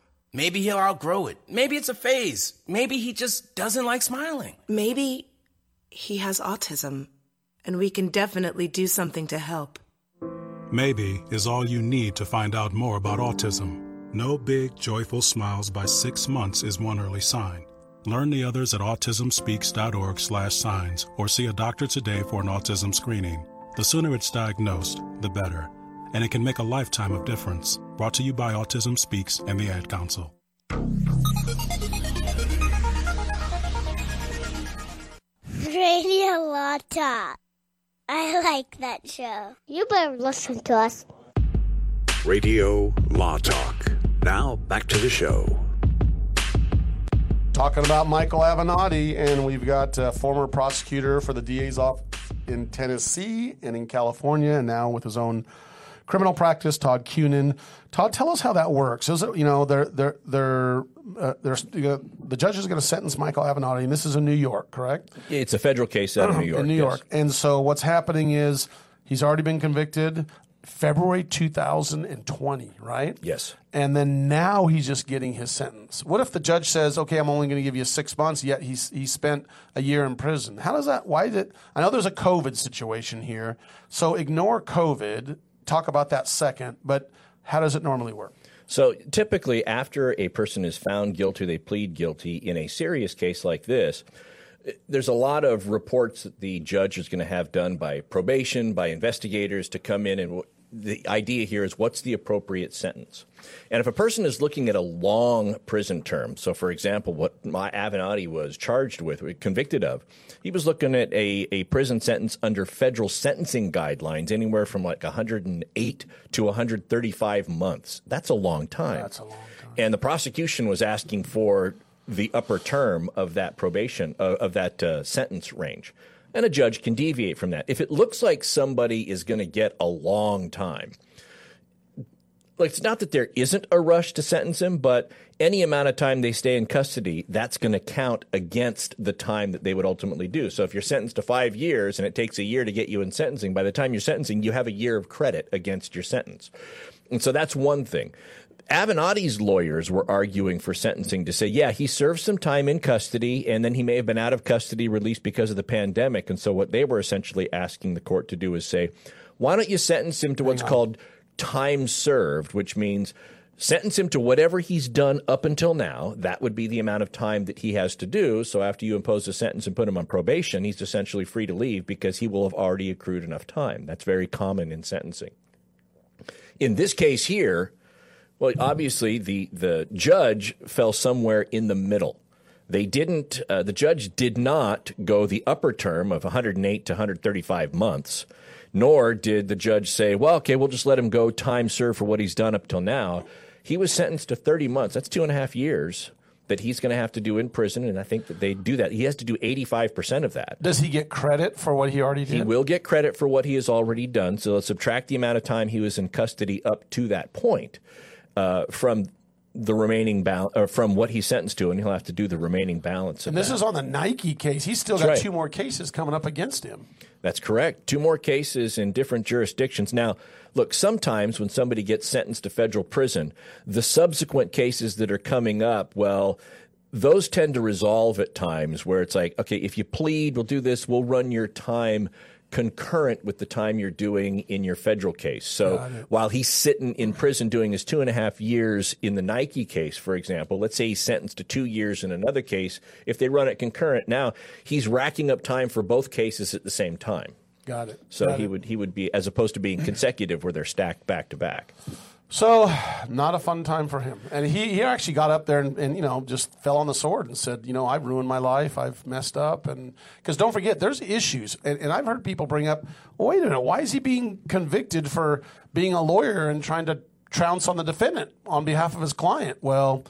Speaker 23: Maybe he'll outgrow it. Maybe it's a phase. Maybe he just doesn't like smiling.
Speaker 22: Maybe he has autism, and we can definitely do something to help.
Speaker 24: Maybe is all you need to find out more about autism. No big, joyful smiles by six months is one early sign. Learn the others at autismspeaks.org slash signs or see a doctor today for an autism screening. The sooner it's diagnosed, the better. And it can make a lifetime of difference. Brought to you by Autism Speaks and the Ad Council.
Speaker 13: Radio Law Talk. I like that show. You better listen to us.
Speaker 17: Radio Law Talk. Now back to the show.
Speaker 5: Talking about Michael Avenatti, and we've got a former prosecutor for the DA's office in Tennessee and in California, and now with his own criminal practice, Todd Cunin. Todd, tell us how that works. Is it, you know, they're, they're, they're, uh, you know, the judge is going to sentence Michael Avenatti, and this is in New York, correct?
Speaker 4: It's a federal case out of New York.
Speaker 5: in New
Speaker 4: yes.
Speaker 5: York. And so what's happening is he's already been convicted February 2020, right?
Speaker 4: Yes.
Speaker 5: And then now he's just getting his sentence. What if the judge says, "Okay, I'm only going to give you six months," yet he's he spent a year in prison? How does that? Why did? I know there's a COVID situation here, so ignore COVID. Talk about that second. But how does it normally work?
Speaker 4: So typically, after a person is found guilty, they plead guilty in a serious case like this. There's a lot of reports that the judge is going to have done by probation, by investigators to come in and the idea here is what's the appropriate sentence. And if a person is looking at a long prison term, so for example, what my Avenatti was charged with, convicted of, he was looking at a, a prison sentence under federal sentencing guidelines, anywhere from like 108 to 135 months. That's a long time.
Speaker 5: That's a long time.
Speaker 4: And the prosecution was asking for the upper term of that probation, uh, of that uh, sentence range and a judge can deviate from that. If it looks like somebody is going to get a long time, like it's not that there isn't a rush to sentence him, but any amount of time they stay in custody, that's going to count against the time that they would ultimately do. So if you're sentenced to five years and it takes a year to get you in sentencing, by the time you're sentencing, you have a year of credit against your sentence. And so that's one thing. Avenatti's lawyers were arguing for sentencing to say, yeah, he served some time in custody and then he may have been out of custody released because of the pandemic. And so what they were essentially asking the court to do is say, why don't you sentence him to what's called time served, which means sentence him to whatever he's done up until now. That would be the amount of time that he has to do. So after you impose a sentence and put him on probation, he's essentially free to leave because he will have already accrued enough time. That's very common in sentencing. In this case here, well, obviously the the judge fell somewhere in the middle. They didn't. Uh, the judge did not go the upper term of 108 to 135 months, nor did the judge say, "Well, okay, we'll just let him go time served for what he's done up till now." He was sentenced to 30 months. That's two and a half years that he's going to have to do in prison, and I think that they do that. He has to do 85 percent of that.
Speaker 5: Does he get credit for what he already did?
Speaker 4: He will get credit for what he has already done. So let's subtract the amount of time he was in custody up to that point uh, from the remaining balance, or from what he's sentenced to, and he'll have to do the remaining balance.
Speaker 5: And this that. is on the Nike case. He's still
Speaker 4: That's
Speaker 5: got
Speaker 4: right.
Speaker 5: two more cases coming up against him.
Speaker 4: That's correct. Two more cases in different jurisdictions. Now, look, sometimes when somebody gets sentenced to federal prison, the subsequent cases that are coming up, well, those tend to resolve at times where it's like, okay, if you plead, we'll do this, we'll run your time concurrent with the time you're doing in your federal case. So while he's sitting in prison doing his two and a half years in the Nike case, for example, let's say he's sentenced to two years in another case. If they run it concurrent, now he's racking up time for both cases at the same time.
Speaker 5: Got it.
Speaker 4: So
Speaker 5: Got
Speaker 4: he
Speaker 5: it.
Speaker 4: would he would be as opposed to being consecutive where they're stacked back to back.
Speaker 5: So, not a fun time for him. And he, he actually got up there and, and, you know, just fell on the sword and said, you know, I've ruined my life. I've messed up. And because don't forget, there's issues. And, and I've heard people bring up, wait a minute, why is he being convicted for being a lawyer and trying to trounce on the defendant on behalf of his client? Well,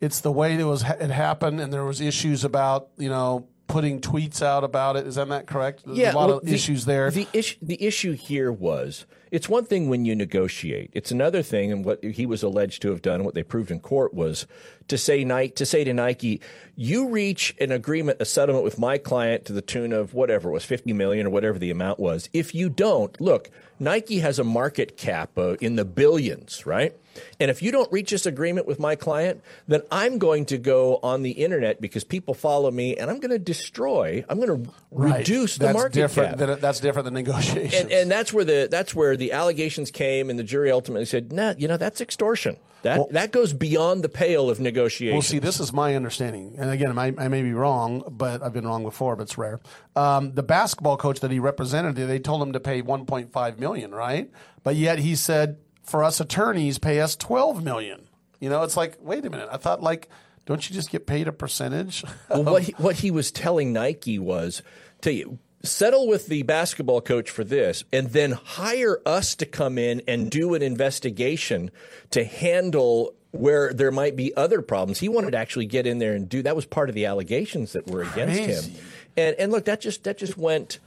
Speaker 5: it's the way it was it happened, and there was issues about, you know, putting tweets out about it. Is that not correct? There's a lot
Speaker 4: well,
Speaker 5: of
Speaker 4: the-
Speaker 5: issues there.
Speaker 4: The issue the issue here was It's one thing when you negotiate. It's another thing, and what he was alleged to have done, what they proved in court was to say Nike, to say to Nike, you reach an agreement, a settlement with my client to the tune of whatever it was, fifty million or whatever the amount was. If you don't, look, Nike has a market cap uh, in the billions, right? And if you don't reach this agreement with my client, then I'm going to go on the internet because people follow me, and I'm going to destroy. I'm going to
Speaker 5: Right.
Speaker 4: reduce the
Speaker 5: that's
Speaker 4: market
Speaker 5: different
Speaker 4: cap.
Speaker 5: Than, that's different than negotiations.
Speaker 4: And, and that's where the that's where the allegations came, and the jury ultimately said, "Nah, you know that's extortion. That that goes beyond the pale of negotiation."
Speaker 5: Well, see, this is my understanding, and again, I, I may be wrong, but I've been wrong before, but it's rare. Um, the basketball coach that he represented, they told him to pay 1.5 million, right? But yet he said, for us attorneys, pay us 12 million. You know, it's like, wait a minute, I thought like, don't you just get paid a percentage?
Speaker 4: well, what he, what he was telling Nike was, tell you, settle with the basketball coach for this, and then hire us to come in and do an investigation to handle where there might be other problems. He wanted to actually get in there and do that was part of the allegations that were against
Speaker 5: Crazy.
Speaker 4: him. And and look, that just that just went.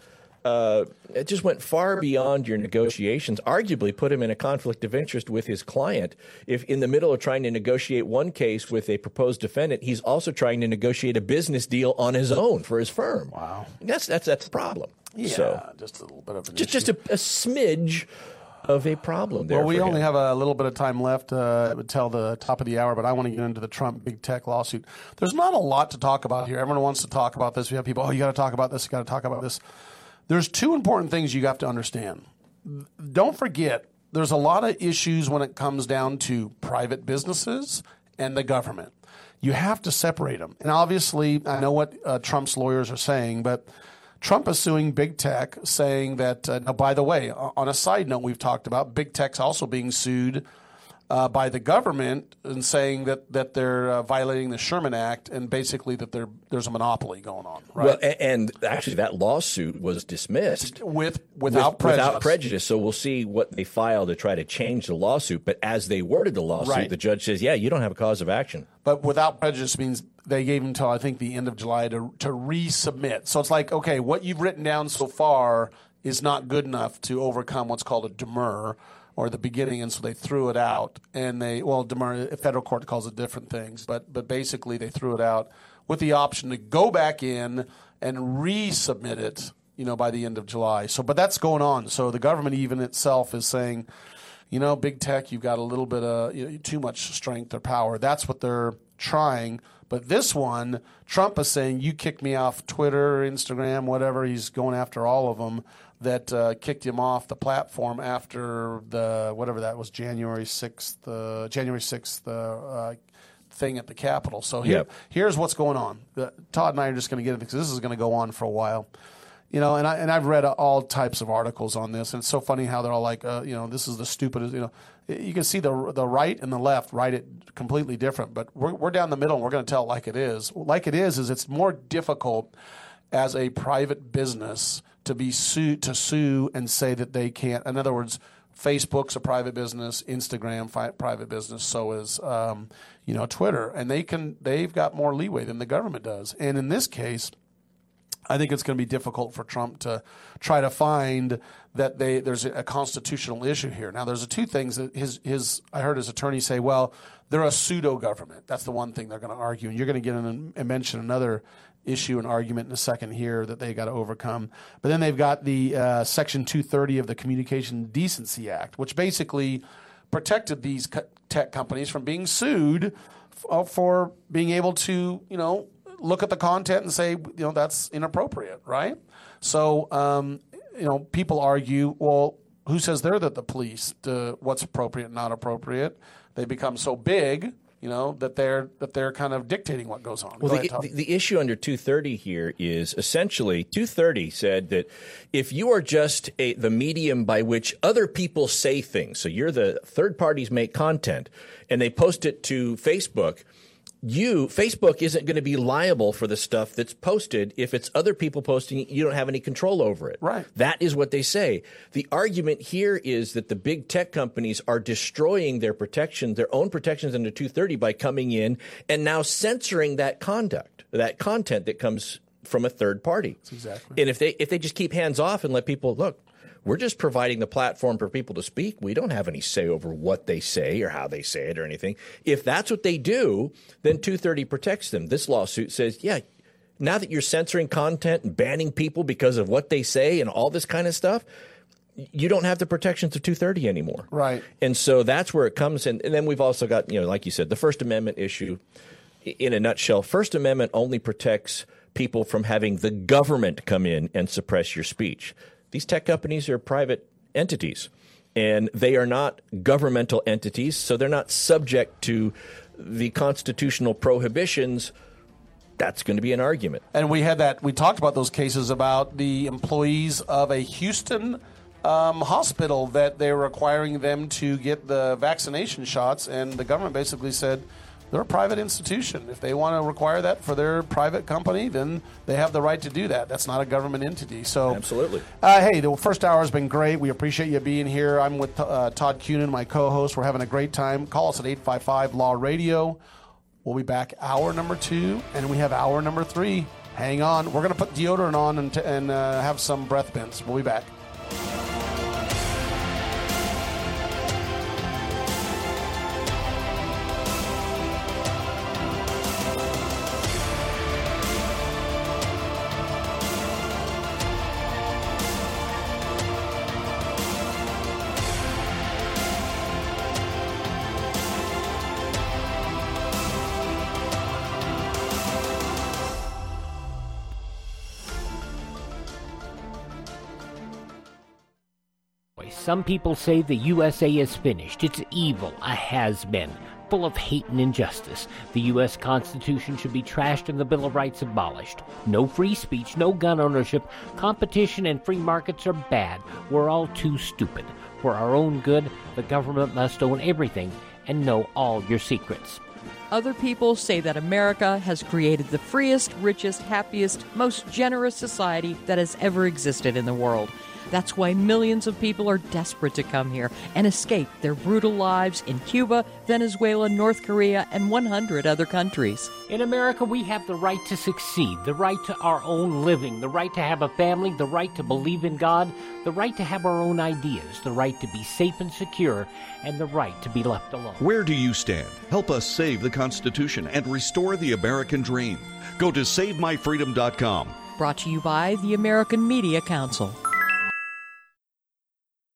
Speaker 4: Uh, it just went far beyond your negotiations. Arguably, put him in a conflict of interest with his client. If in the middle of trying to negotiate one case with a proposed defendant, he's also trying to negotiate a business deal on his own for his firm. Wow, that's that's that's the problem.
Speaker 5: yeah,
Speaker 4: So
Speaker 5: just a little bit of an
Speaker 4: just
Speaker 5: issue.
Speaker 4: just a, a smidge of a problem there.
Speaker 5: Well, we only
Speaker 4: him.
Speaker 5: have a little bit of time left uh, until the top of the hour, but I want to get into the Trump big tech lawsuit. There's not a lot to talk about here. Everyone wants to talk about this. We have people, oh, you got to talk about this, you got to talk about this. There's two important things you have to understand. Don't forget, there's a lot of issues when it comes down to private businesses and the government. You have to separate them. And obviously, I know what uh, Trump's lawyers are saying, but Trump is suing big tech, saying that, uh, now, by the way, on a side note, we've talked about big tech's also being sued uh, by the government and saying that, that they're uh, violating the Sherman Act and basically that there there's a monopoly going on, right?
Speaker 4: Well, a- and actually, that lawsuit was dismissed
Speaker 5: with without
Speaker 4: with-
Speaker 5: prejudice.
Speaker 4: Without prejudice. So we'll see what they file to try to change the lawsuit. But as they worded the lawsuit,
Speaker 5: Right.
Speaker 4: the judge says, "Yeah, you don't have a cause of action."
Speaker 5: But without prejudice means they gave him until I think the end of July to to resubmit. So it's like, okay, what you've written down so far is not good enough to overcome what's called a demur or the beginning, and so they threw it out. And they well, demur, federal court calls it different things, but but basically they threw it out with the option to go back in and resubmit it. You know, by the end of July. So, but that's going on. So the government even itself is saying, you know, big tech, you've got a little bit of you know, too much strength or power. That's what they're trying. But this one, Trump is saying, you kick me off Twitter, Instagram, whatever. He's going after all of them that uh, kicked him off the platform after the whatever that was, January sixth, uh, January sixth. Uh, uh, thing at the Capitol. So here,
Speaker 4: Yep.
Speaker 5: here's what's going on. Todd and I are just going to get into because this is going to go on for a while you know, and I and I've read all types of articles on this, and it's so funny how they're all like, uh, you know, this is the stupidest. You know, you can see the the right and the left write it completely different, but we're we're down the middle, and we're going to tell it like it is. Like it is is it's more difficult as a private business to be sued to sue and say that they can't. In other words. Facebook's a private business, Instagram fi- private business, so is um, you know Twitter, and they can they've got more leeway than the government does. And in this case, I think it's going to be difficult for Trump to try to find that they there's a constitutional issue here. Now, there's a two things that his his I heard his attorney say, well, they're a pseudo government. That's the one thing they're going to argue, and you're going to get in and mention another issue and argument in a second here that they got to overcome. But then they've got the uh, Section 230 of the Communication Decency Act, which basically protected these co- tech companies from being sued f- uh, for being able to, you know, look at the content and say, you know, that's inappropriate, right? So, um, you know, people argue, well, who says they're the, the police to what's appropriate and not appropriate? They become so big, you know, that they're that they're kind of dictating what goes on.
Speaker 4: Well,
Speaker 5: Go
Speaker 4: the,
Speaker 5: ahead,
Speaker 4: the, issue under 230 here is essentially 230 said that if you are just a, the medium by which other people say things, so you're the third parties make content and they post it to Facebook, you Facebook isn't going to be liable for the stuff that's posted if it's other people posting it. You don't have any control over it.
Speaker 5: Right.
Speaker 4: That is what they say. The argument here is that the big tech companies are destroying their protection, their own protections under 230 by coming in and now censoring that conduct, that content that comes from a third party.
Speaker 5: exactly.
Speaker 4: And if they if they just keep hands off and let people look, We're just providing the platform for people to speak. We don't have any say over what they say or how they say it or anything. If that's what they do, then 230 protects them. This lawsuit says, yeah, now that you're censoring content and banning people because of what they say and all this kind of stuff, you don't have the protections of 230 anymore.
Speaker 5: Right.
Speaker 4: And so that's where it comes in. And then we've also got, you know, like you said, the First Amendment issue in a nutshell. First Amendment only protects people from having the government come in and suppress your speech. These tech companies are private entities and they are not governmental entities, so they're not subject to the constitutional prohibitions that's going to be an argument.
Speaker 5: And we had that, we talked about those cases about the employees of a Houston um, hospital that they're requiring them to get the vaccination shots, and the government basically said, they're a private institution. If they want to require that for their private company, then they have the right to do that. That's not a government entity. So
Speaker 4: absolutely.
Speaker 5: Uh, hey, the first hour has been great. We appreciate you being here. I'm with uh, Todd Cunin, my co-host. We're having a great time. Call us at 855 Law Radio. We'll be back hour number two, and we have hour number three. Hang on. We're going to put deodorant on and, t- and uh, have some breath mints. We'll be back.
Speaker 1: Some people say the USA is finished. It's evil, a has been, full of hate and injustice. The U.S. Constitution should be trashed and the Bill of Rights abolished. No free speech, no gun ownership. Competition and free markets are bad. We're all too stupid. For our own good, the government must own everything and know all your secrets.
Speaker 25: Other people say that America has created the freest, richest, happiest, most generous society that has ever existed in the world. That's why millions of people are desperate to come here and escape their brutal lives in Cuba, Venezuela, North Korea, and 100 other countries.
Speaker 1: In America, we have the right to succeed, the right to our own living, the right to have a family, the right to believe in God, the right to have our own ideas, the right to be safe and secure, and the right to be left alone.
Speaker 3: Where do you stand? Help us save the Constitution and restore the American dream. Go to SaveMyFreedom.com.
Speaker 25: Brought to you by the American Media Council.